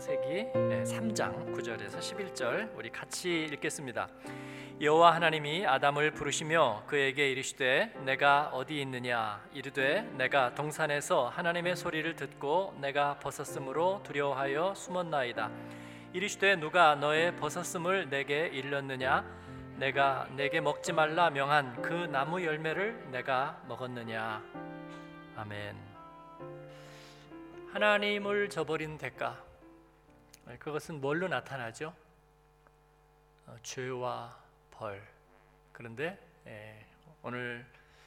창세기 3장 9절에서 11절 우리 같이 읽겠습니다. 여호와 하나님이 아담을 부르시며 그에게 이르시되 내가 어디 있느냐 이르되 내가 동산에서 하나님의 소리를 듣고 내가 벗었으므로 두려워하여 숨었나이다. 이르시되 누가 너의 벗었음을 내게 일렀느냐 내가 내게 먹지 말라 명한 그 나무 열매를 내가 먹었느냐 아멘. 하나님을 저버린 대가 그것은 뭘로 나타나죠? 어, 죄와 벌. 그런데 예, 오늘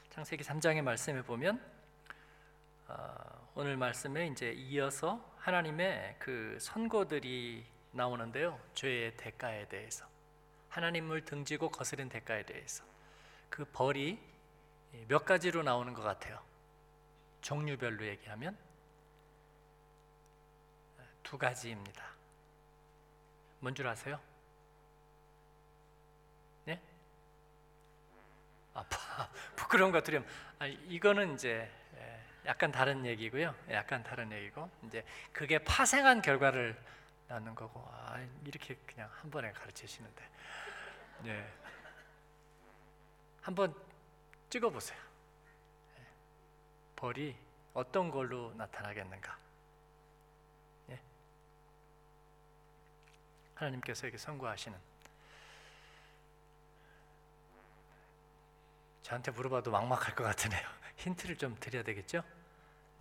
창세기 3장의 말씀에 보면 어, 오늘 말씀에 이제 이어서 하나님의 그 선고들이 나오는데요. 죄의 대가에 대해서 하나님을 등지고 거스른 대가에 대해서 그 벌이 몇 가지로 나오는 것 같아요. 종류별로 얘기하면 두 가지입니다. 뭔 줄 아세요? 네? 아, 부끄러운 것 들으면 아, 이거는 이제 약간 다른 얘기고요. 약간 다른 얘기고 이제 그게 파생한 결과를 낳는 거고 아, 이렇게 그냥 한 번에 가르치시는데 네. 한번 찍어보세요. 벌이 어떤 걸로 나타나겠는가? 하나님께서 이렇게 선고하시는 저한테 물어봐도 막막할 것 같으네요. 힌트를 좀 드려야 되겠죠?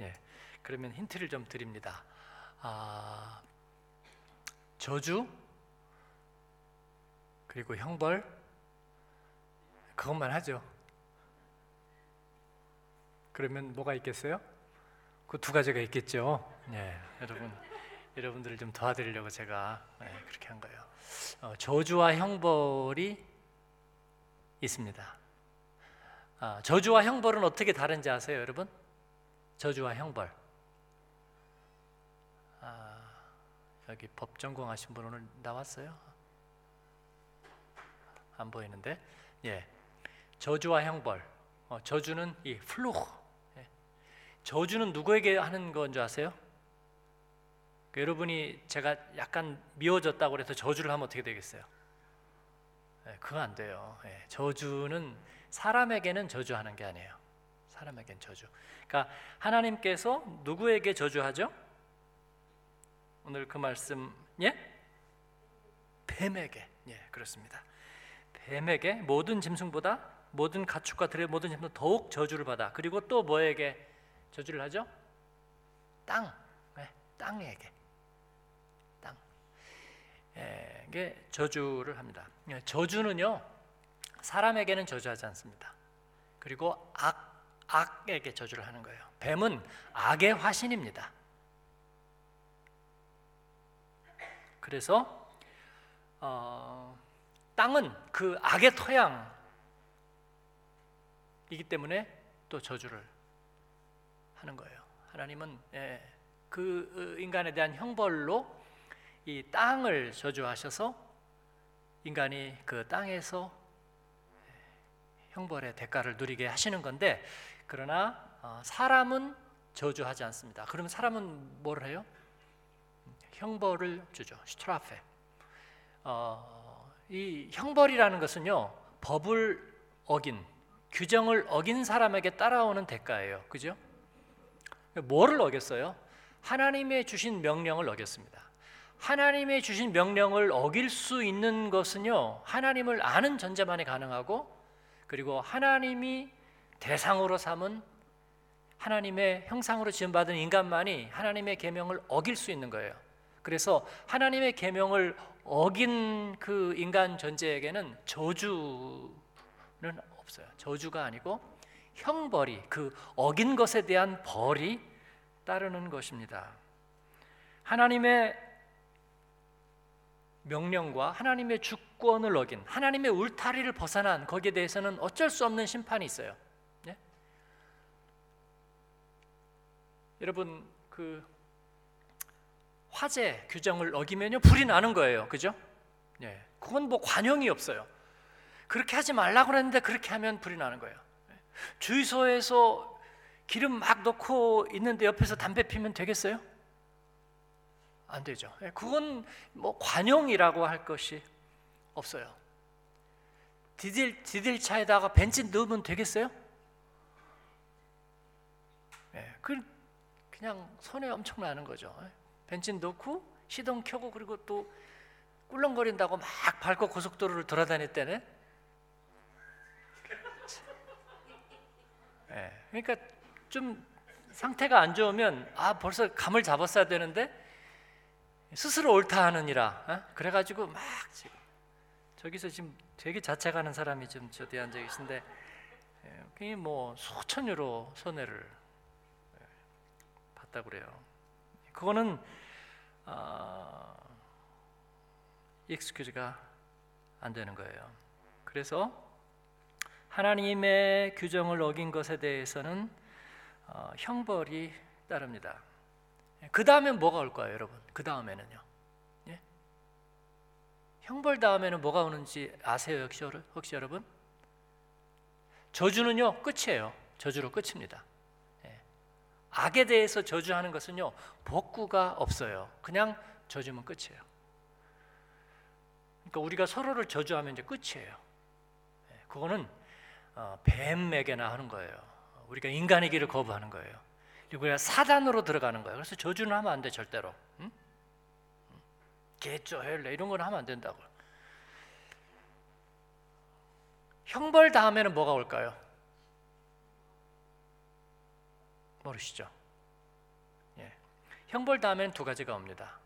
예. 그러면 힌트를 좀 드립니다. 아, 저주 그리고 형벌 그것만 하죠. 그러면 뭐가 있겠어요? 그 두 가지가 있겠죠. 예, 여러분, 여러분들을 좀 도와드리려고 제가 예, 그렇게 한 거예요. 어, 저주와 형벌이 있습니다. 아, 저주와 형벌은 어떻게 다른지 아세요, 여러분? 저주와 형벌. 아, 여기 법 전공하신 분 오늘 나왔어요? 안 보이는데, 예, 저주와 형벌. 어, 저주는 이 플루흐. 저주는 누구에게 하는 건 줄 아세요? 그 여러분이 제가 약간 미워졌다고 해서 저주를 하면 어떻게 되겠어요? 네, 그거 안 돼요. 네, 저주는 사람에게는 저주하는 게 아니에요. 사람에겐 저주. 그러니까 하나님께서 누구에게 저주하죠? 오늘 그 말씀 예? 뱀에게. 예, 그렇습니다. 뱀에게 모든 짐승보다 모든 가축과 들의 모든 짐승 더욱 저주를 받아. 그리고 또 뭐에게 저주를 하죠? 땅, 네, 땅에게, 땅에게 저주를 합니다. 예, 저주는요 사람에게는 저주하지 않습니다. 그리고 악, 악에게 저주를 하는 거예요. 뱀은 악의 화신입니다. 그래서 어, 땅은 그 악의 토양이기 때문에 또 저주를 하는 거예요. 하나님은 예, 그 인간에 대한 형벌로 이 땅을 저주하셔서 인간이 그 땅에서 형벌의 대가를 누리게 하시는 건데 그러나 어, 사람은 저주하지 않습니다. 그러면 사람은 뭘 해요? 형벌을 주죠. 스트라페. 어, 이 형벌이라는 것은요 법을 어긴 규정을 어긴 사람에게 따라오는 대가예요. 그죠? 뭐를 어겼어요? 하나님의 주신 명령을 어겼습니다. 하나님의 주신 명령을 어길 수 있는 것은요, 하나님을 아는 전제만이 가능하고, 그리고 하나님이 대상으로 삼은 하나님의 형상으로 지음받은 인간만이 하나님의 계명을 어길 수 있는 거예요. 그래서 하나님의 계명을 어긴 그 인간 존재에게는 저주는 없어요. 저주가 아니고 형벌이 그 어긴 것에 대한 벌이 따르는 것입니다. 하나님의 명령과 하나님의 주권을 어긴 하나님의 울타리를 벗어난 거기에 대해서는 어쩔 수 없는 심판이 있어요. 예? 여러분 그 화재 규정을 어기면요 불이 나는 거예요. 그죠? 예. 그건 뭐 관용이 없어요. 그렇게 하지 말라고 그랬는데 그렇게 하면 불이 나는 거예요. 주유소에서 기름 막 넣고 있는데 옆에서 담배 피면 되겠어요? 안 되죠. 예, 그건 뭐 관용이라고 할 것이 없어요. 디딜 디딜 차에다가 벤진 넣으면 되겠어요? 예, 그 그냥 손해 엄청 나는 거죠. 예, 벤진 넣고 시동 켜고 그리고 또 꿀렁거린다고 막 밟고 고속도로를 돌아다닐 때는 예, 그러니까 좀 상태가 안 좋으면 아 벌써 감을 잡았어야 되는데 스스로 옳다 하느니라 어? 그래가지고 막 지금 저기서 지금 되게 자책하는 사람이 좀 저뒤에 앉아 계신데 그게 뭐 수천 유로 손해를 예, 봤다 그래요. 그거는 어, 익스큐즈가 안 되는 거예요. 그래서 하나님의 규정을 어긴 것에 대해서는 어, 형벌이 따릅니다. 그 다음엔 뭐가 올까요, 여러분? 그 다음에는요. 예? 형벌 다음에는 뭐가 오는지 아세요, 혹시, 혹시 여러분? 저주는요 끝이에요. 저주로 끝입니다. 예. 악에 대해서 저주하는 것은요 복구가 없어요. 그냥 저주면 끝이에요. 그러니까 우리가 서로를 저주하면 이제 끝이에요. 예. 그거는 어, 뱀에게나 하는 거예요. 우리가 인간의 길을 거부하는 거예요. 우리가 사단으로 들어가는 거예요. 그래서 저주는 하면 안 돼 절대로. 응? 개쪼 헬레 이런 건 하면 안 된다고. 형벌 다음에는 뭐가 올까요? 모르시죠? 예. 형벌 다음에는 두 가지가 옵니다.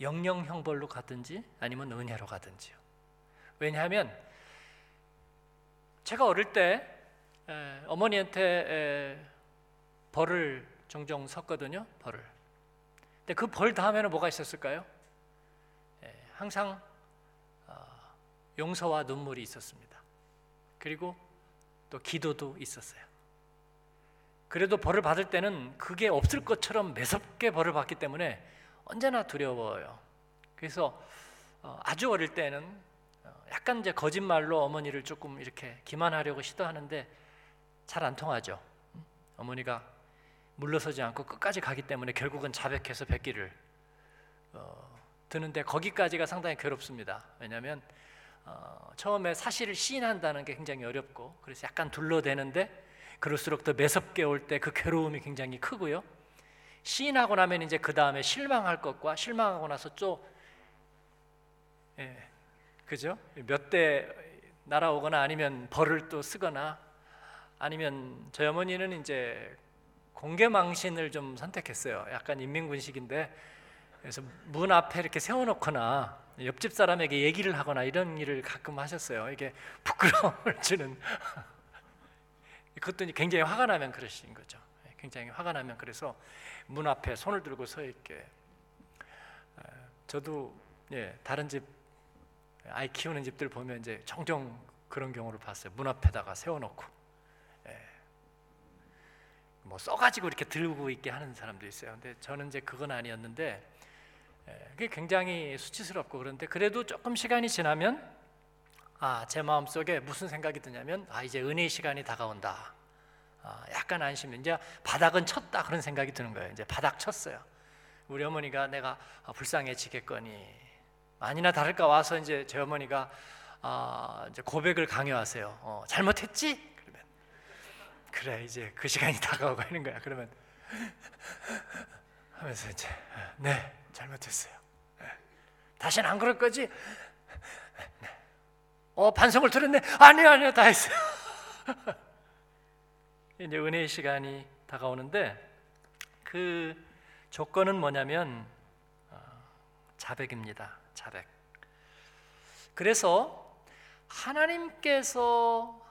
영영 형벌로 가든지 아니면 은혜로 가든지요. 왜냐하면 제가 어릴 때 에, 어머니한테 에, 벌을 종종 섰거든요. 벌을. 근데 그 벌 다음에는 뭐가 있었을까요? 에, 항상 어, 용서와 눈물이 있었습니다. 그리고 또 기도도 있었어요. 그래도 벌을 받을 때는 그게 없을 것처럼 매섭게 벌을 받기 때문에 언제나 두려워요. 그래서 어, 아주 어릴 때는 어, 약간 이제 거짓말로 어머니를 조금 이렇게 기만하려고 시도하는데 잘 안 통하죠. 어머니가 물러서지 않고 끝까지 가기 때문에 결국은 자백해서 뱉기를 어, 드는데 거기까지가 상당히 괴롭습니다. 왜냐하면 어, 처음에 사실을 시인한다는 게 굉장히 어렵고 그래서 약간 둘러대는데 그럴수록 더 매섭게 올 때 그 괴로움이 굉장히 크고요. 시인하고 나면 이제 그 다음에 실망할 것과 실망하고 나서 좀 예, 그죠? 몇 대 날아오거나 아니면 벌을 또 쓰거나 아니면 저희 어머니는 이제 공개 망신을 좀 선택했어요. 약간 인민군식인데 그래서 문 앞에 이렇게 세워놓거나 옆집 사람에게 얘기를 하거나 이런 일을 가끔 하셨어요. 이게 부끄러움을 주는 그것도 굉장히 화가 나면 그러신 거죠. 굉장히 화가 나면 그래서 문 앞에 손을 들고 서 있게. 저도 예, 다른 집 아이 키우는 집들 보면 이제 종종 그런 경우를 봤어요. 문 앞에다가 세워놓고 예. 뭐 써가지고 이렇게 들고 있게 하는 사람도 있어요. 근데 저는 이제 그건 아니었는데 예, 그게 굉장히 수치스럽고 그런데 그래도 조금 시간이 지나면 아, 제 마음 속에 무슨 생각이 드냐면 아, 이제 은혜의 시간이 다가온다. 아, 약간 안심. 이제 바닥은 쳤다 그런 생각이 드는 거예요. 이제 바닥 쳤어요. 우리 어머니가 내가 불쌍해지겠거니 아니나 다를까 와서 이제 제 어머니가 아, 이제 고백을 강요하세요. 어, 잘못했지? 그래 이제 그 시간이 다가오고 있는 거야. 그러면 하면서 이제 네 잘못했어요. 네. 다시는 안 그럴 거지? 네. 어 반성을 들었네. 아니요 아니요 다 했어요. 이제 은혜의 시간이 다가오는데 그 조건은 뭐냐면 어, 자백입니다. 자백. 그래서 하나님께서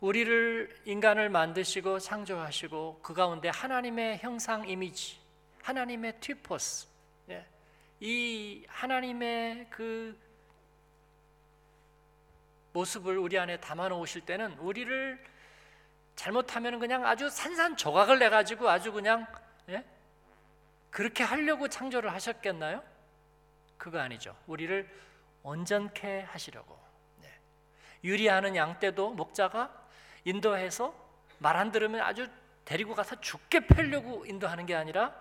우리를 인간을 만드시고 창조하시고 그 가운데 하나님의 형상 이미지, 하나님의 튜포스, 예. 이 하나님의 그 모습을 우리 안에 담아 놓으실 때는 우리를 잘못하면 그냥 아주 산산조각을 내 가지고 아주 그냥 예? 그렇게 하려고 창조를 하셨겠나요? 그거 아니죠. 우리를 온전케 하시려고. 네. 유리하는 양 떼도 목자가 인도해서 말 안 들으면 아주 데리고 가서 죽게 패려고 인도하는 게 아니라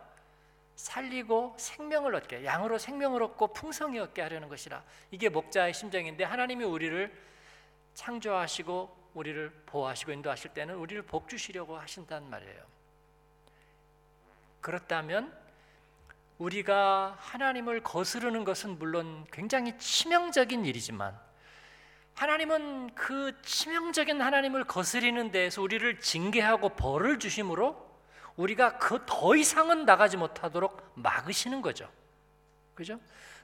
살리고 생명을 얻게 양으로 생명을 얻고 풍성히 얻게 하려는 것이라 이게 목자의 심정인데 하나님이 우리를 창조하시고 우리를 보호하시고 인도하실 때는 우리를 복 주시려고 하신단 말이에요. 그렇다면 우리가 하나님을 거스르는 것은 물론 굉장히 치명적인 일이지만 하나님은 그 치명적인 하나님을 거스리는 데에서 우리를 징계하고 벌을 주심으로 우리가 그 더 이상은 나가지 못하도록 막으시는 거죠. 그죠?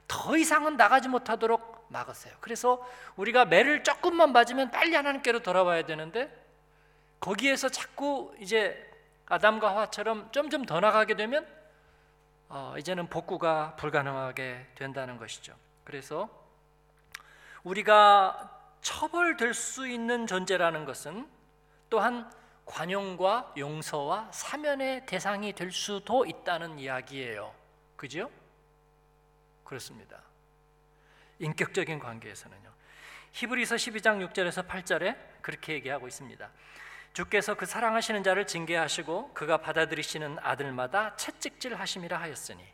더 이상은 나가지 못하도록 막았어요. 그래서 우리가 매를 조금만 맞으면 빨리 하나님께로 돌아와야 되는데 거기에서 자꾸 이제 아담과 하와처럼 점점 더 나가게 되면 어, 이제는 복구가 불가능하게 된다는 것이죠. 그래서 우리가 처벌될 수 있는 존재라는 것은 또한 관용과 용서와 사면의 대상이 될 수도 있다는 이야기예요. 그죠? 그렇습니다. 인격적인 관계에서는요. 히브리서 12장 6절에서 8절에 그렇게 얘기하고 있습니다. 주께서 그 사랑하시는 자를 징계하시고 그가 받아들이시는 아들마다 채찍질 하심이라 하였으니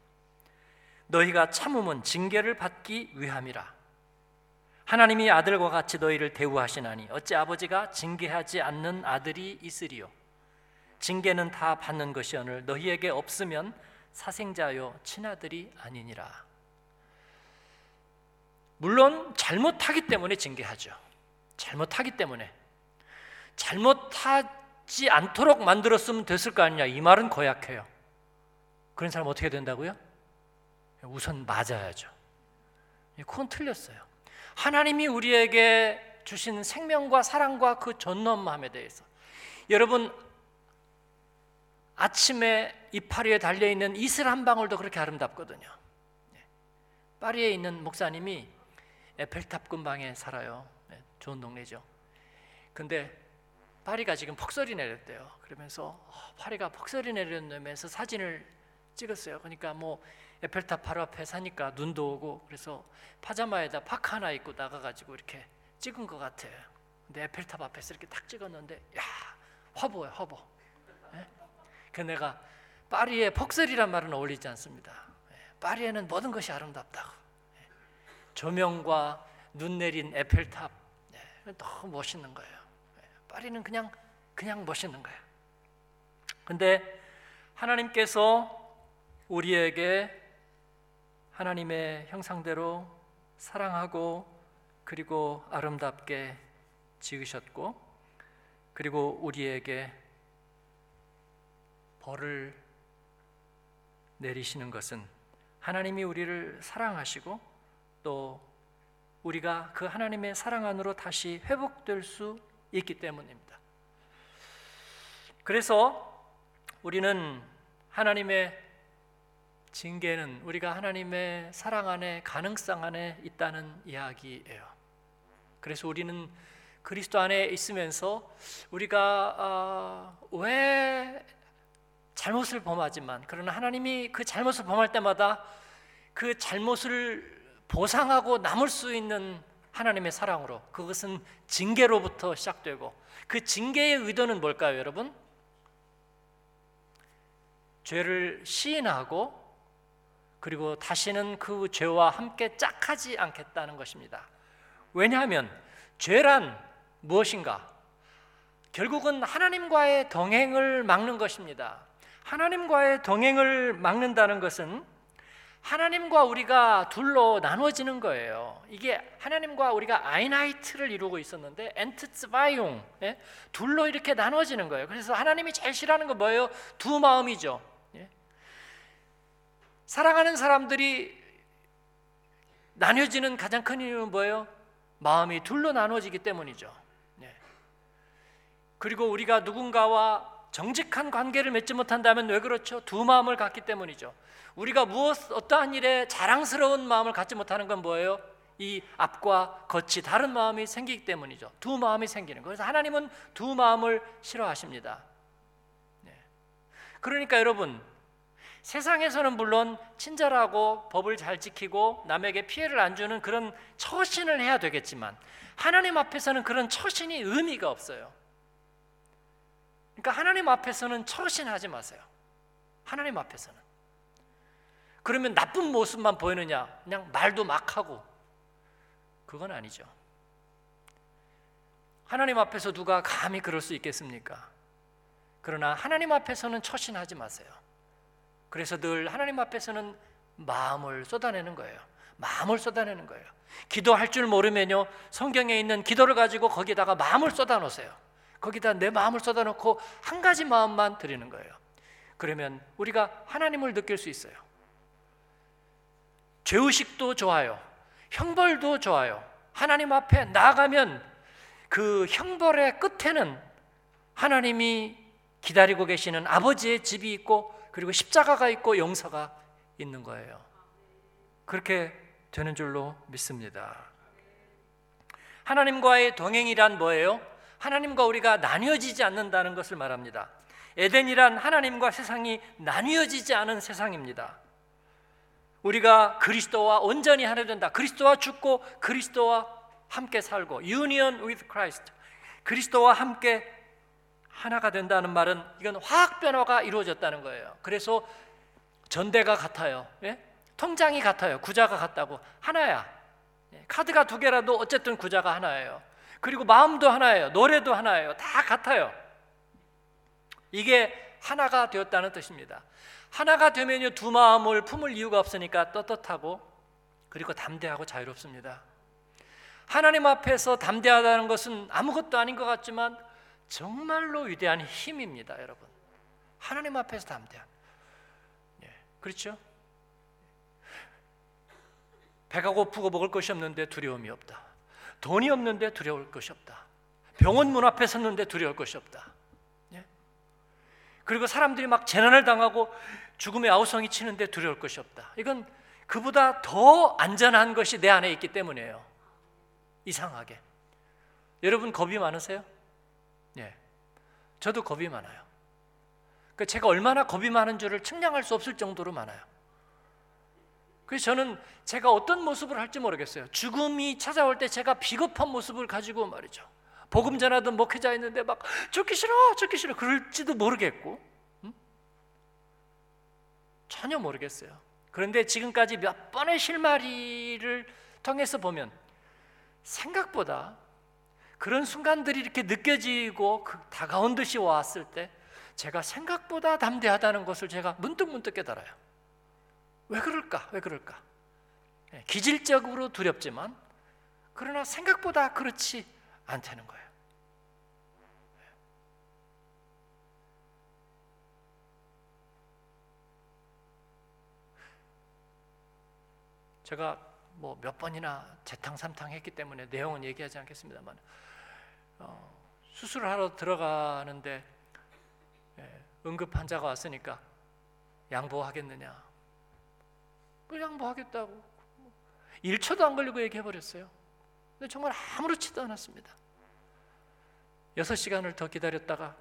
너희가 참음은 징계를 받기 위함이라 하나님이 아들과 같이 너희를 대우하시나니 어찌 아버지가 징계하지 않는 아들이 있으리요? 징계는 다 받는 것이오늘 너희에게 없으면 사생자요 친아들이 아니니라. 물론 잘못하기 때문에 징계하죠. 잘못하기 때문에. 잘못하지 않도록 만들었으면 됐을 거 아니냐 이 말은 거약해요. 그런 사람 어떻게 된다고요? 우선 맞아야죠. 그건 틀렸어요 하나님이 우리에게 주신 생명과 사랑과 그 전념함에 대해서 여러분 아침에 이파리 에 달려 있는 이슬 한 방울도 그렇게 아름답거든요. 네. 파리에 있는 목사님이 에펠탑 근방에 살아요. 네, 좋은 동네죠. 근데 파리가 지금 폭설이 내렸대요. 그러면서 어, 파리가 폭설이 내렸다면서 사진을 찍었어요. 그러니까 뭐 에펠탑 바로 앞에 사니까 눈도 오고 그래서 파자마에다 파카 하나 입고 나가가지고 이렇게 찍은 것 같아요. 근데 에펠탑 앞에서 이렇게 딱 찍었는데 야 화보야 화보. 예? 그 내가 파리에 폭설이란 말은 어울리지 않습니다. 예, 파리에는 모든 것이 아름답다고. 예, 조명과 눈 내린 에펠탑 예, 너무 멋있는 거예요. 예, 파리는 그냥 그냥 멋있는 거예요. 근데 하나님께서 우리에게 하나님의 형상대로 사랑하고 그리고 아름답게 지으셨고 그리고 우리에게 벌을 내리시는 것은 하나님이 우리를 사랑하시고 또 우리가 그 하나님의 사랑 안으로 다시 회복될 수 있기 때문입니다. 그래서 우리는 하나님의 징계는 우리가 하나님의 사랑 안에 가능성 안에 있다는 이야기예요. 그래서 우리는 그리스도 안에 있으면서 우리가 어, 왜 잘못을 범하지만 그러나 하나님이 그 잘못을 범할 때마다 그 잘못을 보상하고 남을 수 있는 하나님의 사랑으로 그것은 징계로부터 시작되고 그 징계의 의도는 뭘까요, 여러분? 죄를 시인하고 그리고 다시는 그 죄와 함께 짝하지 않겠다는 것입니다. 왜냐하면 죄란 무엇인가? 결국은 하나님과의 동행을 막는 것입니다. 하나님과의 동행을 막는다는 것은 하나님과 우리가 둘로 나눠지는 거예요. 이게 하나님과 우리가 아이나이트를 이루고 있었는데 엔트츠바용 예? 둘로 이렇게 나눠지는 거예요. 그래서 하나님이 제일 싫어하는 거 뭐예요? 두 마음이죠. 사랑하는 사람들이 나뉘어지는 가장 큰 이유는 뭐예요? 마음이 둘로 나눠지기 때문이죠. 네. 그리고 우리가 누군가와 정직한 관계를 맺지 못한다면 왜 그렇죠? 두 마음을 갖기 때문이죠. 우리가 무엇 어떠한 일에 자랑스러운 마음을 갖지 못하는 건 뭐예요? 이 앞과 겉이 다른 마음이 생기기 때문이죠. 두 마음이 생기는 거예요. 그래서 하나님은 두 마음을 싫어하십니다. 네. 그러니까 여러분 세상에서는 물론 친절하고 법을 잘 지키고 남에게 피해를 안 주는 그런 처신을 해야 되겠지만 하나님 앞에서는 그런 처신이 의미가 없어요. 그러니까 하나님 앞에서는 처신하지 마세요. 하나님 앞에서는 그러면 나쁜 모습만 보이느냐? 그냥 말도 막 하고 그건 아니죠. 하나님 앞에서 누가 감히 그럴 수 있겠습니까? 그러나 하나님 앞에서는 처신하지 마세요. 그래서 늘 하나님 앞에서는 마음을 쏟아내는 거예요. 마음을 쏟아내는 거예요. 기도할 줄 모르면요. 성경에 있는 기도를 가지고 거기다가 마음을 쏟아 놓으세요. 거기다 내 마음을 쏟아 놓고 한 가지 마음만 드리는 거예요. 그러면 우리가 하나님을 느낄 수 있어요. 죄의식도 좋아요. 형벌도 좋아요. 하나님 앞에 나아가면 그 형벌의 끝에는 하나님이 기다리고 계시는 아버지의 집이 있고 그리고 십자가가 있고 용서가 있는 거예요. 그렇게 되는 줄로 믿습니다. 하나님과의 동행이란 뭐예요? 하나님과 우리가 나뉘어지지 않는다는 것을 말합니다. 에덴이란 하나님과 세상이 나뉘어지지 않은 세상입니다. 우리가 그리스도와 온전히 하나 된다. 그리스도와 죽고 그리스도와 함께 살고 union with Christ. 그리스도와 함께 하나가 된다는 말은 이건 화학 변화가 이루어졌다는 거예요. 그래서 전대가 같아요. 예? 통장이 같아요. 구자가 같다고 하나야. 예, 카드가 두 개라도 어쨌든 구자가 하나예요. 그리고 마음도 하나예요. 노래도 하나예요. 다 같아요. 이게 하나가 되었다는 뜻입니다. 하나가 되면요 두 마음을 품을 이유가 없으니까 떳떳하고 그리고 담대하고 자유롭습니다. 하나님 앞에서 담대하다는 것은 아무것도 아닌 것 같지만 정말로 위대한 힘입니다, 여러분. 하나님 앞에서 담대한. 예, 그렇죠? 배가 고프고 먹을 것이 없는데 두려움이 없다. 돈이 없는데 두려울 것이 없다. 병원 문 앞에 섰는데 두려울 것이 없다. 예? 그리고 사람들이 막 재난을 당하고 죽음의 아우성이 치는데 두려울 것이 없다. 이건 그보다 더 안전한 것이 내 안에 있기 때문이에요. 이상하게. 여러분 겁이 많으세요? 예. 저도 겁이 많아요. 그 제가 얼마나 겁이 많은 줄을 측량할 수 없을 정도로 많아요. 그래서 저는 제가 어떤 모습을 할지 모르겠어요. 죽음이 찾아올 때 제가 비겁한 모습을 가지고 말이죠. 복음 전하던 목회자 있는데 막 죽기 싫어, 죽기 싫어 그럴지도 모르겠고 음? 전혀 모르겠어요. 그런데 지금까지 몇 번의 실마리를 통해서 보면 생각보다 그런 순간들이 이렇게 느껴지고 그 다가온 듯이 왔을 때 제가 생각보다 담대하다는 것을 제가 문득문득 깨달아요. 왜 그럴까? 왜 그럴까? 예, 기질적으로 두렵지만 그러나 생각보다 그렇지 않다는 거예요. 제가 뭐 몇 번이나 재탕삼탕 했기 때문에 내용은 얘기하지 않겠습니다만 어, 수술을 하러 들어가는데 예, 응급 환자가 왔으니까 양보하겠느냐 그 양보하겠다고 1초도 안 걸리고 얘기해 버렸어요. 근데 정말 아무렇지도 않았습니다. 6시간을 더 기다렸다가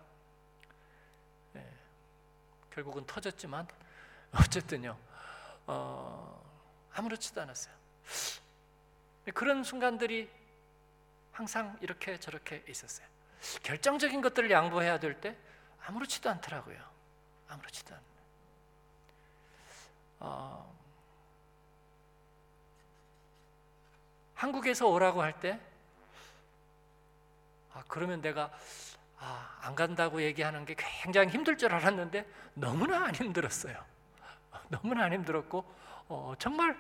예, 결국은 터졌지만 어쨌든요 어, 아무렇지도 않았어요. 그런 순간들이 항상 이렇게 저렇게 있었어요. 결정적인 것들을 양보해야 될 때 아무렇지도 않더라고요. 아무렇지도 않. 어, 한국에서 오라고 할 때, 아, 그러면 내가 아, 안 간다고 얘기하는 게 굉장히 힘들 줄 알았는데 너무나 안 힘들었어요. 너무나 안 힘들었고 어, 정말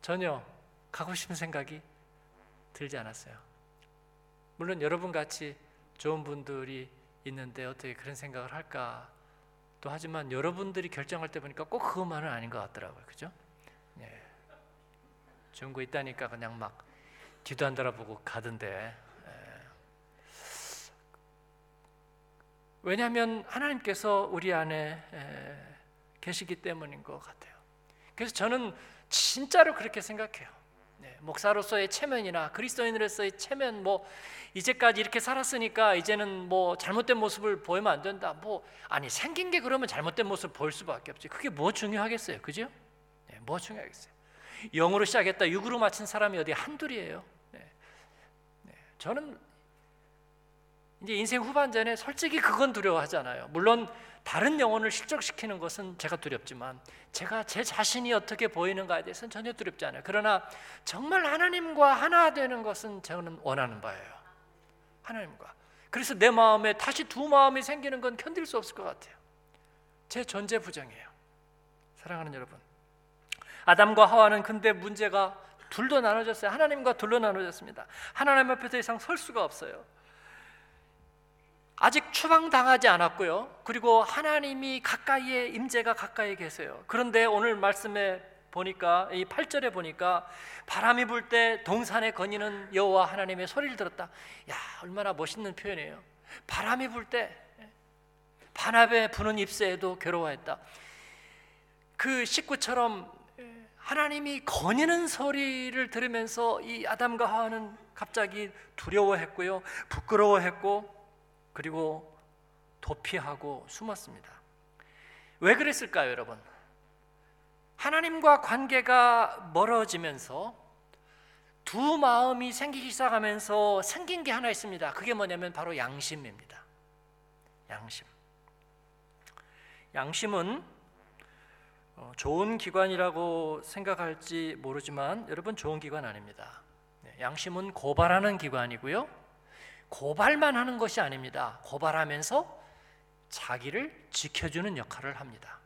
전혀 가고 싶은 생각이 들지 않았어요. 물론 여러분 같이 좋은 분들이 있는데 어떻게 그런 생각을 할까? 또 하지만 여러분들이 결정할 때 보니까 꼭 그것만은 아닌 것 같더라고요. 그죠? 예. 좋은 거 있다니까 그냥 막 뒤도 안 돌아보고 가던데. 예. 왜냐하면 하나님께서 우리 안에 계시기 때문인 것 같아요. 그래서 저는 진짜로 그렇게 생각해요. 네, 목사로서의 체면이나 그리스도인으로서의 체면, 뭐 이제까지 이렇게 살았으니까 이제는 뭐 잘못된 모습을 보이면 안 된다. 뭐 아니 생긴 게 그러면 잘못된 모습을 보일 수밖에 없지. 그게 뭐 중요하겠어요, 그죠? 네, 뭐 중요하겠어요. 영으로 시작했다 육으로 마친 사람이 어디 한둘이에요. 네. 네. 저는 이제 인생 후반전에 솔직히 그건 두려워하잖아요. 물론 다른 영혼을 실족시키는 것은 제가 두렵지만 제가 제 자신이 어떻게 보이는가에 대해서는 전혀 두렵지 않아요. 그러나 정말 하나님과 하나 되는 것은 저는 원하는 바예요. 하나님과. 그래서 내 마음에 다시 두 마음이 생기는 건 견딜 수 없을 것 같아요. 제 존재 부정이에요. 사랑하는 여러분. 아담과 하와는 근데 문제가 둘도 나눠졌어요. 하나님과 둘로 나눠졌습니다. 하나님 앞에 더 이상 설 수가 없어요. 아직 추방당하지 않았고요. 그리고 하나님이 가까이에 임재가 가까이 계세요. 그런데 오늘 말씀에 보니까 이 8절에 보니까 바람이 불 때 동산에 거니는 여호와 하나님의 소리를 들었다. 야, 얼마나 멋있는 표현이에요. 바람이 불 때 반합에 부는 잎새에도 괴로워했다. 그 식구처럼 하나님이 거니는 소리를 들으면서 이 아담과 하와는 갑자기 두려워했고요. 부끄러워했고 그리고 도피하고 숨었습니다. 왜 그랬을까요, 여러분? 하나님과 관계가 멀어지면서 두 마음이 생기기 시작하면서 생긴 게 하나 있습니다. 그게 뭐냐면 바로 양심입니다. 양심. 양심은 어, 좋은 기관이라고 생각할지 모르지만 여러분 좋은 기관 아닙니다. 네, 양심은 고발하는 기관이고요. 고발만 하는 것이 아닙니다. 고발하면서 자기를 지켜주는 역할을 합니다.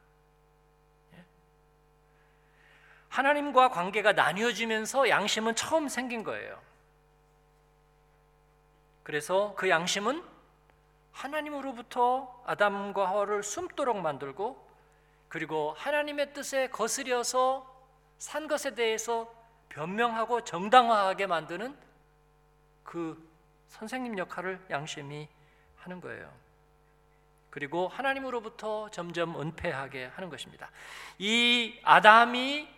예? 하나님과 관계가 나뉘어지면서 양심은 처음 생긴 거예요. 그래서 그 양심은 하나님으로부터 아담과 하와를 숨도록 만들고 그리고 하나님의 뜻에 거스려서 산 것에 대해서 변명하고 정당화하게 만드는 그 선생님 역할을 양심이 하는 거예요. 그리고 하나님으로부터 점점 은폐하게 하는 것입니다. 이 아담이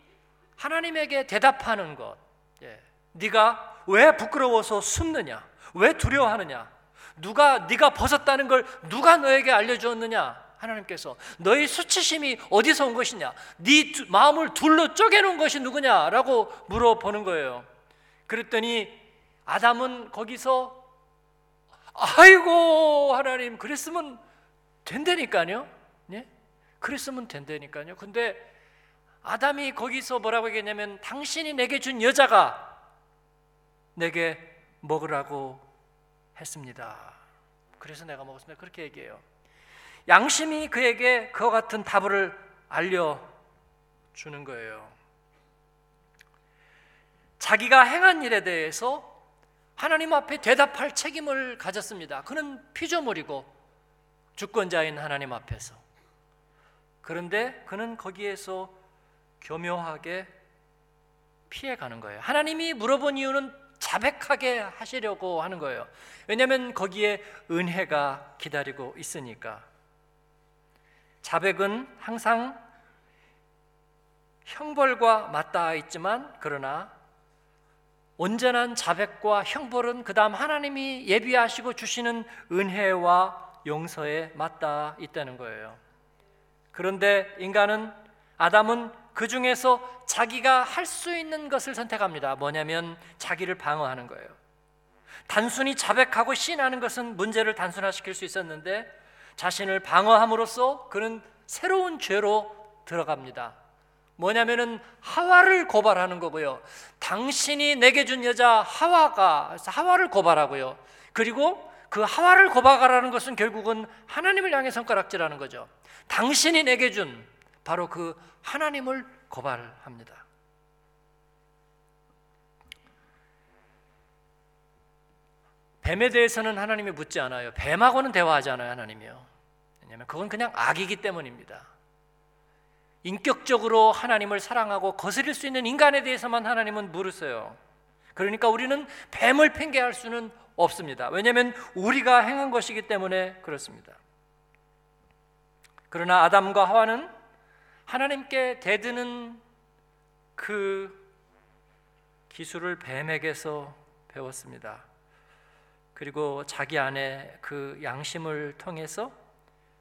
하나님에게 대답하는 것, 예. 네가 왜 부끄러워서 숨느냐? 왜 두려워하느냐? 누가 네가 벗었다는 걸 누가 너에게 알려주었느냐? 하나님께서 너희 수치심이 어디서 온 것이냐? 네 마음을 둘로 쪼개놓은 것이 누구냐라고 물어보는 거예요. 그랬더니 아담은 거기서 아이고 하나님 그랬으면 된다니까요. 네? 그랬으면 된다니까요. 근데 아담이 거기서 뭐라고 얘기했냐면 당신이 내게 준 여자가 내게 먹으라고 했습니다. 그래서 내가 먹었습니다. 그렇게 얘기해요. 양심이 그에게 그와 같은 답을 알려 주는 거예요. 자기가 행한 일에 대해서 하나님 앞에 대답할 책임을 가졌습니다. 그는 피조물이고 주권자인 하나님 앞에서. 그런데 그는 거기에서 교묘하게 피해 가는 거예요. 하나님이 물어본 이유는 자백하게 하시려고 하는 거예요. 왜냐하면 거기에 은혜가 기다리고 있으니까. 자백은 항상 형벌과 맞닿아 있지만 그러나 온전한 자백과 형벌은 그다음 하나님이 예비하시고 주시는 은혜와 용서에 맞닿아 있다는 거예요. 그런데 인간은 아담은 그 중에서 자기가 할 수 있는 것을 선택합니다. 뭐냐면 자기를 방어하는 거예요. 단순히 자백하고 신하는 것은 문제를 단순화시킬 수 있었는데 자신을 방어함으로써 그는 새로운 죄로 들어갑니다. 뭐냐면은 하와를 고발하는 거고요. 당신이 내게 준 여자 하와가 하와를 고발하고요. 그리고 그 하와를 고발하라는 것은 결국은 하나님을 향해 손가락질하는 거죠. 당신이 내게 준 바로 그 하나님을 고발합니다. 뱀에 대해서는 하나님이 묻지 않아요. 뱀하고는 대화하지 않아요, 하나님이요. 왜냐하면 그건 그냥 악이기 때문입니다. 인격적으로 하나님을 사랑하고 거스릴 수 있는 인간에 대해서만 하나님은 물으세요. 그러니까 우리는 뱀을 핑계할 수는 없습니다. 왜냐하면 우리가 행한 것이기 때문에 그렇습니다. 그러나 아담과 하와는 하나님께 대드는 그 기술을 뱀에게서 배웠습니다. 그리고 자기 안에 그 양심을 통해서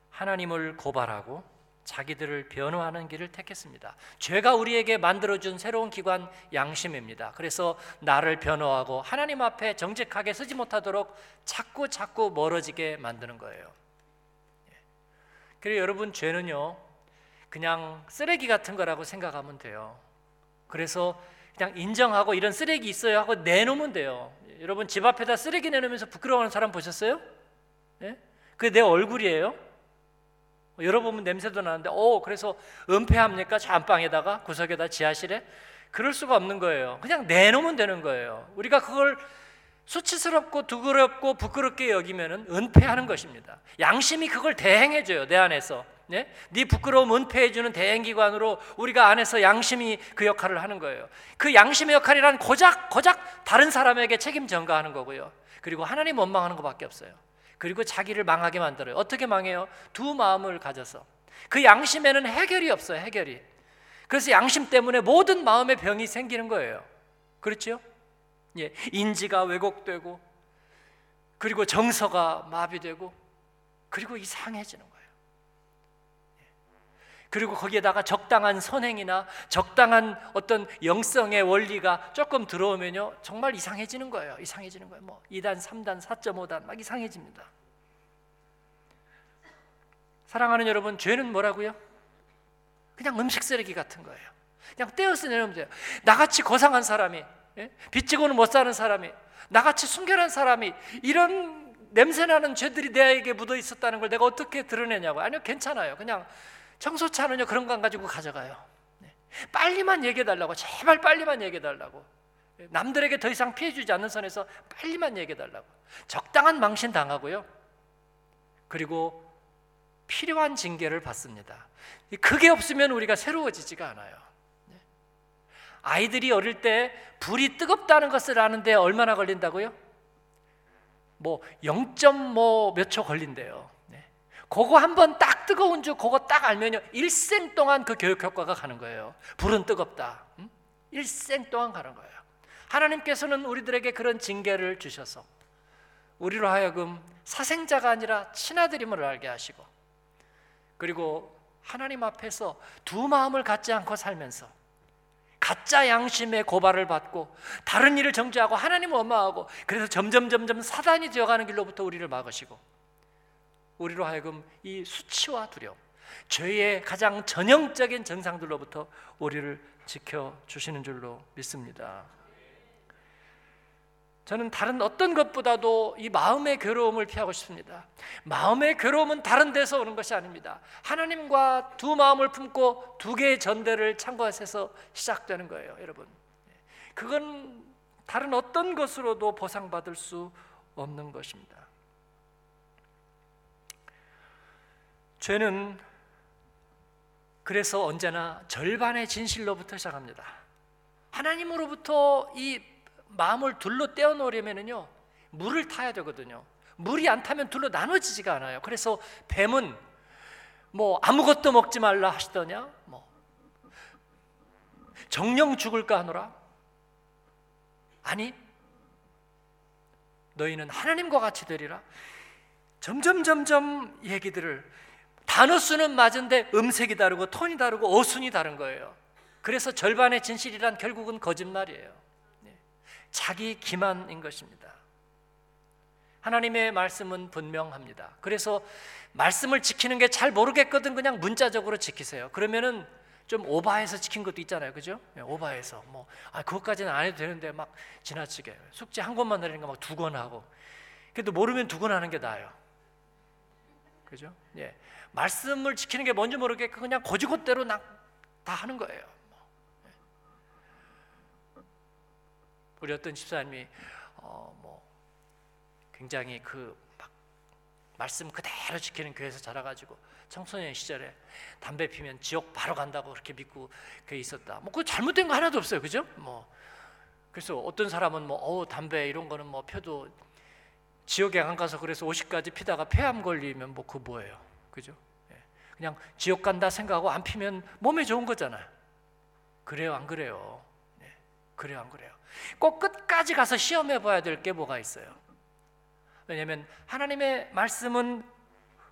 하나님을 고발하고 자기들을 변호하는 길을 택했습니다. 죄가 우리에게 만들어준 새로운 기관 양심입니다. 그래서 나를 변호하고 하나님 앞에 정직하게 서지 못하도록 자꾸 자꾸 멀어지게 만드는 거예요. 예. 그리고 여러분 죄는요 그냥 쓰레기 같은 거라고 생각하면 돼요. 그래서 그냥 인정하고 이런 쓰레기 있어요 하고 내놓으면 돼요. 여러분 집 앞에다 쓰레기 내놓으면서 부끄러워하는 사람 보셨어요? 예? 그게 내 얼굴이에요. 열어보면 냄새도 나는데, 오, 그래서 은폐합니까? 저 안방에다가 구석에다 지하실에? 그럴 수가 없는 거예요. 그냥 내놓으면 되는 거예요. 우리가 그걸 수치스럽고 두그럽고 부끄럽게 여기면은 은폐하는 것입니다. 양심이 그걸 대행해 줘요 내 안에서. 네? 네 부끄러움 은폐해 주는 대행 기관으로 우리가 안에서 양심이 그 역할을 하는 거예요. 그 양심의 역할이란 고작 고작 다른 사람에게 책임 전가하는 거고요. 그리고 하나님 원망하는 것밖에 없어요. 그리고 자기를 망하게 만들어요. 어떻게 망해요? 두 마음을 가져서 그 양심에는 해결이 없어요. 해결이. 그래서 양심 때문에 모든 마음의 병이 생기는 거예요. 그렇죠? 예, 인지가 왜곡되고 그리고 정서가 마비되고 그리고 이상해지는 거예요. 예. 그리고 거기에다가 적당한 선행이나 적당한 어떤 영성의 원리가 조금 들어오면요 정말 이상해지는 거예요. 이상해지는 거예요. 뭐 2단, 3단, 4.5단 막 이상해집니다. 사랑하는 여러분, 죄는 뭐라고요? 그냥 음식 쓰레기 같은 거예요. 그냥 떼어서 내놓으면 돼요. 나같이 거상한 사람이 예? 빚지고는 못 사는 사람이 나같이 순결한 사람이 이런 냄새나는 죄들이 내게 묻어 있었다는 걸 내가 어떻게 드러내냐고 아니요 괜찮아요 그냥 청소차는요 그런 거 안 가지고 가져가요. 네. 빨리만 얘기해 달라고 제발 빨리만 얘기해 달라고. 예, 남들에게 더 이상 피해 주지 않는 선에서 빨리만 얘기해 달라고. 적당한 망신 당하고요. 그리고 필요한 징계를 받습니다. 그게 없으면 우리가 새로워지지가 않아요. 아이들이 어릴 때 불이 뜨겁다는 것을 아는데 얼마나 걸린다고요? 뭐 0.몇 초 걸린대요. 네. 그거 한번 딱 뜨거운 줄 그거 딱 알면요 일생 동안 그 교육 효과가 가는 거예요. 불은 뜨겁다. 음? 일생 동안 가는 거예요. 하나님께서는 우리들에게 그런 징계를 주셔서 우리로 하여금 사생자가 아니라 친아들임을 알게 하시고 그리고 하나님 앞에서 두 마음을 갖지 않고 살면서 가짜 양심의 고발을 받고 다른 일을 정죄하고 하나님을 원망하고 그래서 점점 점점 사단이 되어가는 길로부터 우리를 막으시고 우리로 하여금 이 수치와 두려움 죄의 가장 전형적인 증상들로부터 우리를 지켜 주시는 줄로 믿습니다. 저는 다른 어떤 것보다도 이 마음의 괴로움을 피하고 싶습니다. 마음의 괴로움은 다른 데서 오는 것이 아닙니다. 하나님과 두 마음을 품고 두 개의 전대를 창고에서 시작되는 거예요, 여러분. 그건 다른 어떤 것으로도 보상받을 수 없는 것입니다. 죄는 그래서 언제나 절반의 진실로부터 시작합니다. 하나님으로부터 이 마음을 둘로 떼어 놓으려면요 물을 타야 되거든요. 물이 안 타면 둘로 나눠지지가 않아요. 그래서 뱀은 뭐 아무것도 먹지 말라 하시더냐? 뭐 정령 죽을까 하노라? 아니 너희는 하나님과 같이 되리라. 점점 점점 얘기들을 단어 수는 맞은데 음색이 다르고 톤이 다르고 어순이 다른 거예요. 그래서 절반의 진실이란 결국은 거짓말이에요. 자기 기만인 것입니다. 하나님의 말씀은 분명합니다. 그래서 말씀을 지키는 게 잘 모르겠거든 그냥 문자적으로 지키세요. 그러면은 좀 오바해서 지킨 것도 있잖아요. 그죠? 네, 오바해서 뭐 아, 그것까지는 안 해도 되는데 막 지나치게 숙제 한 권만 내리는 거막 두 권 하고 그래도 모르면 두 권 하는 게 나아요. 그죠? 예. 말씀을 지키는 게 뭔지 모르게 그냥 고지고대로 다 하는 거예요. 우리 어떤 집사님이 어, 뭐 굉장히 그 말씀 그대로 지키는 교회에서 자라가지고 청소년 시절에 담배 피면 지옥 바로 간다고 그렇게 믿고 교회 있었다. 뭐 그 잘못된 거 하나도 없어요, 그죠? 뭐 그래서 어떤 사람은 뭐 어우 담배 이런 거는 뭐 펴도 지옥에 안 가서 그래서 50까지 피다가 폐암 걸리면 뭐 그 뭐예요, 그죠? 예. 그냥 지옥 간다 생각하고 안 피면 몸에 좋은 거잖아요. 그래요, 안 그래요? 네. 그래요, 안 그래요? 꼭 끝까지 가서 시험해 봐야 될 게 뭐가 있어요. 왜냐하면 하나님의 말씀은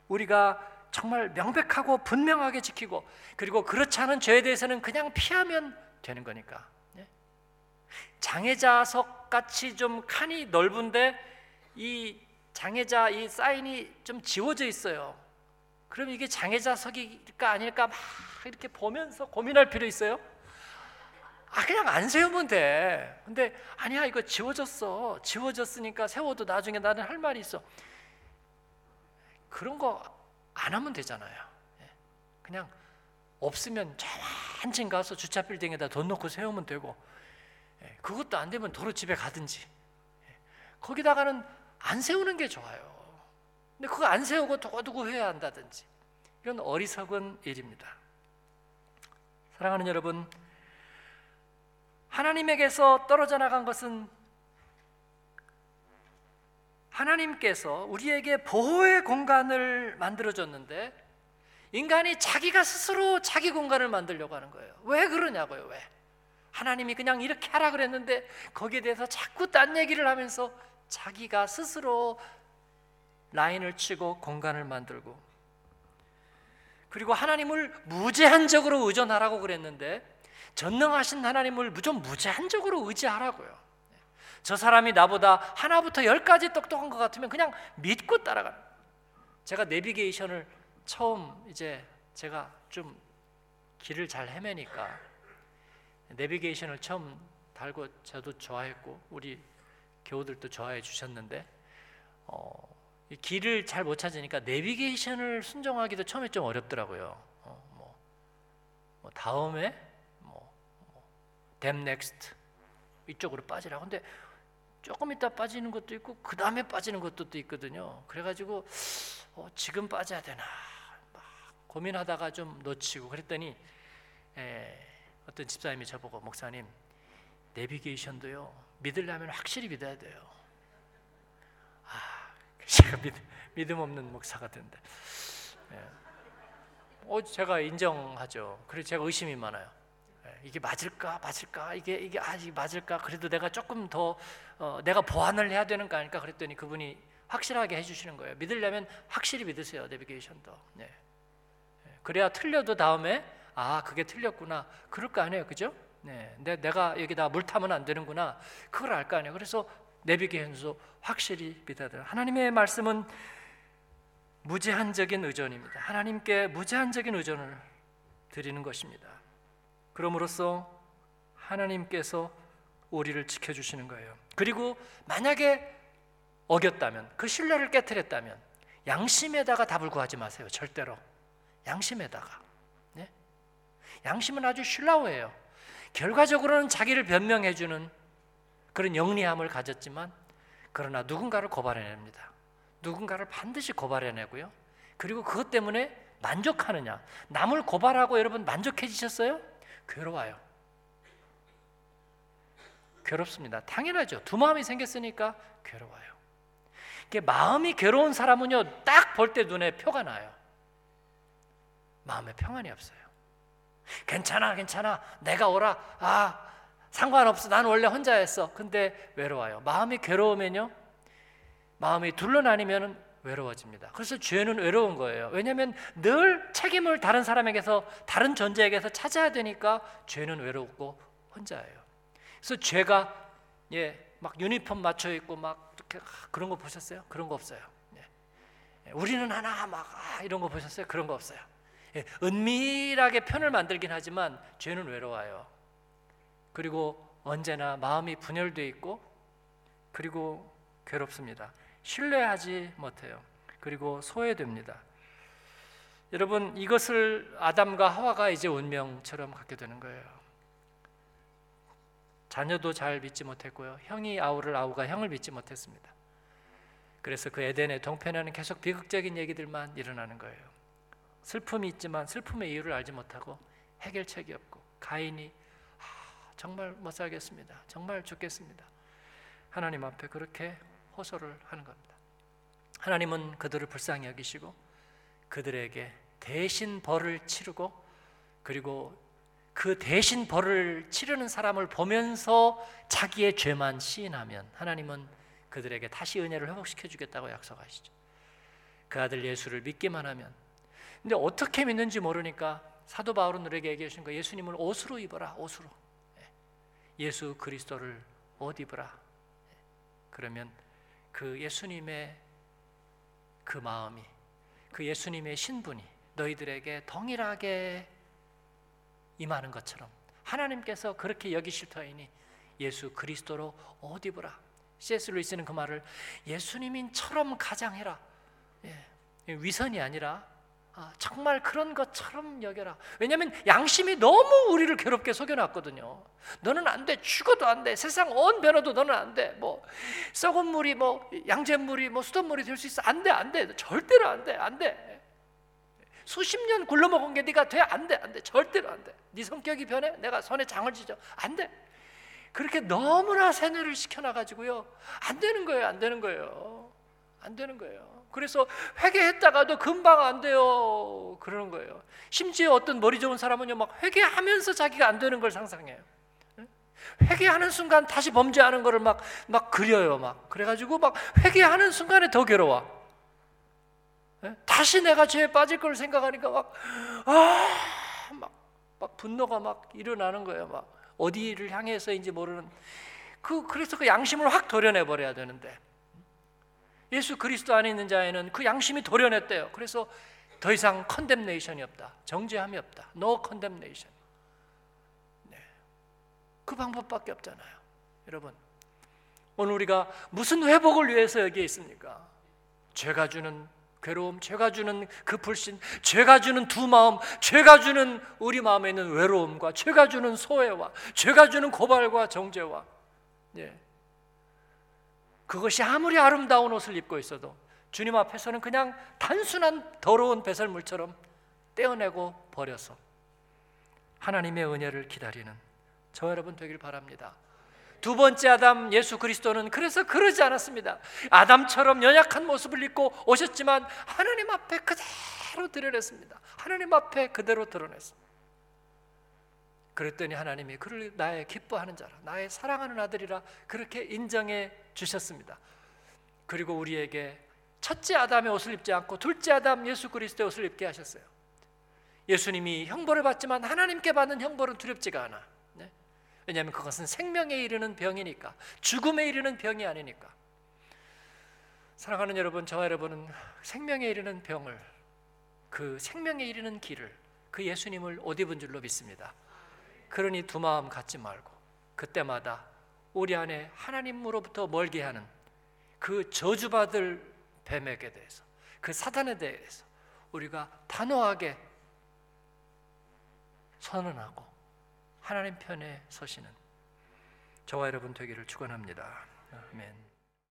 우리가 정말 명백하고 분명하게 지키고 그리고 그렇지 않은 죄에 대해서는 그냥 피하면 되는 거니까. 예? 장애자석 같이 좀 칸이 넓은데 이 장애자 이 사인이 좀 지워져 있어요. 그럼 이게 장애자석일까 아닐까 막 이렇게 보면서 고민할 필요 있어요? 아 그냥 안 세우면 돼. 근데 아니야 이거 지워졌어. 지워졌으니까 세워도 나중에 나는 할 말이 있어. 그런 거 안 하면 되잖아요. 예. 그냥 없으면 저 한층 가서 주차 빌딩에다 돈 넣고 세우면 되고 예. 그것도 안 되면 도로 집에 가든지 예. 거기다가는 안 세우는 게 좋아요. 근데 그거 안 세우고 두고두고 해야 한다든지 이런 어리석은 일입니다. 사랑하는 여러분, 하나님에게서 떨어져 나간 것은 하나님께서 우리에게 보호의 공간을 만들어 줬는데 인간이 자기가 스스로 자기 공간을 만들려고 하는 거예요. 왜 그러냐고요, 왜? 하나님이 그냥 이렇게 하라 그랬는데 거기에 대해서 자꾸 딴 얘기를 하면서 자기가 스스로 라인을 치고 공간을 만들고 그리고 하나님을 무제한적으로 의존하라고 그랬는데 전능하신 하나님을 좀 무제한적으로 의지하라고요. 저 사람이 나보다 하나부터 열까지 똑똑한 것 같으면 그냥 믿고 따라가는. 제가 내비게이션을 처음 이제 제가 좀 길을 잘 헤매니까 내비게이션을 처음 달고 저도 좋아했고 우리 교우들도 좋아해 주셨는데 어, 길을 잘 못 찾으니까 내비게이션을 순종하기도 처음에 좀 어렵더라고요. 어, 뭐, 뭐 다음에 뭐, 뭐 next 이쪽으로 빠지라. 근데 조금 있다 빠지는 것도 있고 그 다음에 빠지는 것도 또 있거든요. 그래가지고 어, 지금 빠져야 되나 막 고민하다가 좀 놓치고 그랬더니 에, 어떤 집사님이 저보고 목사님 내비게이션도요 믿으려면 확실히 믿어야 돼요. 아 제가 믿, 믿음 없는 목사가 된다. 예. 어 제가 인정하죠. 그래서 제가 의심이 많아요. 예, 이게 맞을까 맞을까 이게 이게 아 이게 맞을까 그래도 내가 조금 더 어, 내가 보완을 해야 되는 거 아닐까 그랬더니 그분이 확실하게 해주시는 거예요. 믿으려면 확실히 믿으세요 내비게이션도. 네. 네. 그래야 틀려도 다음에 아 그게 틀렸구나 그럴 거 아니에요, 그죠? 네, 내, 내가 여기다 물 타면 안 되는구나 그걸 알 거 아니에요. 그래서 내비게이션도 확실히 돼요. 하나님의 말씀은 무제한적인 의존입니다. 하나님께 무제한적인 의존을 드리는 것입니다. 그럼으로써 하나님께서 우리를 지켜 주시는 거예요. 그리고 만약에 어겼다면 그 신뢰를 깨뜨렸다면 양심에다가 답을 구하지 마세요. 절대로 양심에다가 네? 양심은 아주 신라워예요. 결과적으로는 자기를 변명해 주는 그런 영리함을 가졌지만 그러나 누군가를 고발해냅니다. 누군가를 반드시 고발해내고요. 그리고 그것 때문에 만족하느냐? 남을 고발하고 여러분 만족해지셨어요? 괴로워요. 괴롭습니다. 당연하죠. 두 마음이 생겼으니까 괴로워요. 마음이 괴로운 사람은요, 딱 볼 때 눈에 표가 나요. 마음에 평안이 없어요. 괜찮아, 괜찮아. 내가 오라. 아, 상관없어. 난 원래 혼자였어. 근데 외로워요. 마음이 괴로우면요, 마음이 둘러나니면 외로워집니다. 그래서 죄는 외로운 거예요. 왜냐하면 늘 책임을 다른 사람에게서 다른 존재에게서 찾아야 되니까 죄는 외롭고 혼자예요. 그래서 죄가 예, 막 유니폼 맞춰 입고 막 이렇게 그런 거 보셨어요? 그런 거 없어요. 예. 우리는 하나 막 아, 이런 거 보셨어요? 그런 거 없어요. 예, 은밀하게 편을 만들긴 하지만 죄는 외로워요. 그리고 언제나 마음이 분열돼 있고 그리고 괴롭습니다. 신뢰하지 못해요. 그리고 소외됩니다. 여러분 이것을 아담과 하와가 이제 운명처럼 갖게 되는 거예요. 자녀도 잘 믿지 못했고요. 형이 아우를 아우가 형을 믿지 못했습니다. 그래서 그 에덴의 동편에는 계속 비극적인 얘기들만 일어나는 거예요. 슬픔이 있지만 슬픔의 이유를 알지 못하고 해결책이 없고 가인이 아, 정말 못 살겠습니다. 정말 죽겠습니다. 하나님 앞에 그렇게 호소를 하는 겁니다. 하나님은 그들을 불쌍히 여기시고 그들에게 대신 벌을 치르고 그리고 그 대신 벌을 치르는 사람을 보면서 자기의 죄만 시인하면 하나님은 그들에게 다시 은혜를 회복시켜 주겠다고 약속하시죠. 그 아들 예수를 믿기만 하면 근데 어떻게 믿는지 모르니까 사도 바울은 우리에게 얘기해 주신 거 예수님을 옷으로 입어라 옷으로 예. 예수 그리스도를 옷 입어라 예. 그러면 그 예수님의 그 마음이 그 예수님의 신분이 너희들에게 동일하게 임하는 것처럼 하나님께서 그렇게 여기실 터이니 예수 그리스도로 옷 입으라. C.S. 루이스는 그 말을 예수님인처럼 가장해라. 예, 위선이 아니라 아, 정말 그런 것처럼 여겨라. 왜냐하면 양심이 너무 우리를 괴롭게 속여놨거든요. 너는 안 돼, 죽어도 안 돼, 세상 온 변화도 너는 안 돼. 뭐 썩은 물이 뭐 양잿물이 뭐 수돗물이 될 수 있어? 안 돼, 안 돼, 절대로 안 돼, 안 돼. 수십 년 굴러먹은 게 네가 돼, 안 돼, 안 돼, 절대로 안 돼. 네 성격이 변해, 내가 손에 장을 지져, 안 돼. 그렇게 너무나 세뇌를 시켜놔가지고요, 안 되는 거예요, 안 되는 거예요, 안 되는 거예요. 그래서 회개했다가도 금방 안 돼요. 그러는 거예요. 심지어 어떤 머리 좋은 사람은요, 막 회개하면서 자기가 안 되는 걸 상상해요. 회개하는 순간 다시 범죄하는 거를 막, 막 그려요. 막. 그래가지고 막 회개하는 순간에 더 괴로워. 다시 내가 죄에 빠질 걸 생각하니까 막, 아, 막, 막 분노가 막 일어나는 거예요. 막 어디를 향해서인지 모르는. 그, 그래서 그 양심을 확 도려내 버려야 되는데. 예수 그리스도 안에 있는 자에는 그 양심이 도려냈대요. 그래서 더 이상 컨뎀네이션이 없다. 정죄함이 없다. No condemnation. 네. 그 방법밖에 없잖아요. 여러분. 오늘 우리가 무슨 회복을 위해서 여기에 있습니까? 죄가 주는 괴로움, 죄가 주는 그 불신, 죄가 주는 두 마음, 죄가 주는 우리 마음에 있는 외로움과 죄가 주는 소외와 죄가 주는 고발과 정죄와 예. 그것이 아무리 아름다운 옷을 입고 있어도 주님 앞에서는 그냥 단순한 더러운 배설물처럼 떼어내고 버려서 하나님의 은혜를 기다리는 저 여러분 되길 바랍니다. 두 번째 아담 예수 그리스도는 그래서 그러지 않았습니다. 아담처럼 연약한 모습을 입고 오셨지만 하나님 앞에 그대로 드러냈습니다. 하나님 앞에 그대로 드러냈습니다. 그랬더니 하나님이 그를 나의 기뻐하는 자라 나의 사랑하는 아들이라 그렇게 인정해 주셨습니다. 그리고 우리에게 첫째 아담의 옷을 입지 않고 둘째 아담 예수 그리스도의 옷을 입게 하셨어요. 예수님이 형벌을 받지만 하나님께 받는 형벌은 두렵지가 않아. 네? 왜냐하면 그것은 생명에 이르는 병이니까 죽음에 이르는 병이 아니니까. 사랑하는 여러분, 저와 여러분은 생명에 이르는 병을 그 생명에 이르는 길을 그 예수님을 옷 입은 줄로 믿습니다. 그러니 두 마음 갖지 말고 그때마다 우리 안에 하나님으로부터 멀게 하는 그 저주받을 뱀에게 대해서 그 사단에 대해서 우리가 단호하게 선언하고 하나님 편에 서시는 저와 여러분 되기를 축원합니다. 아멘.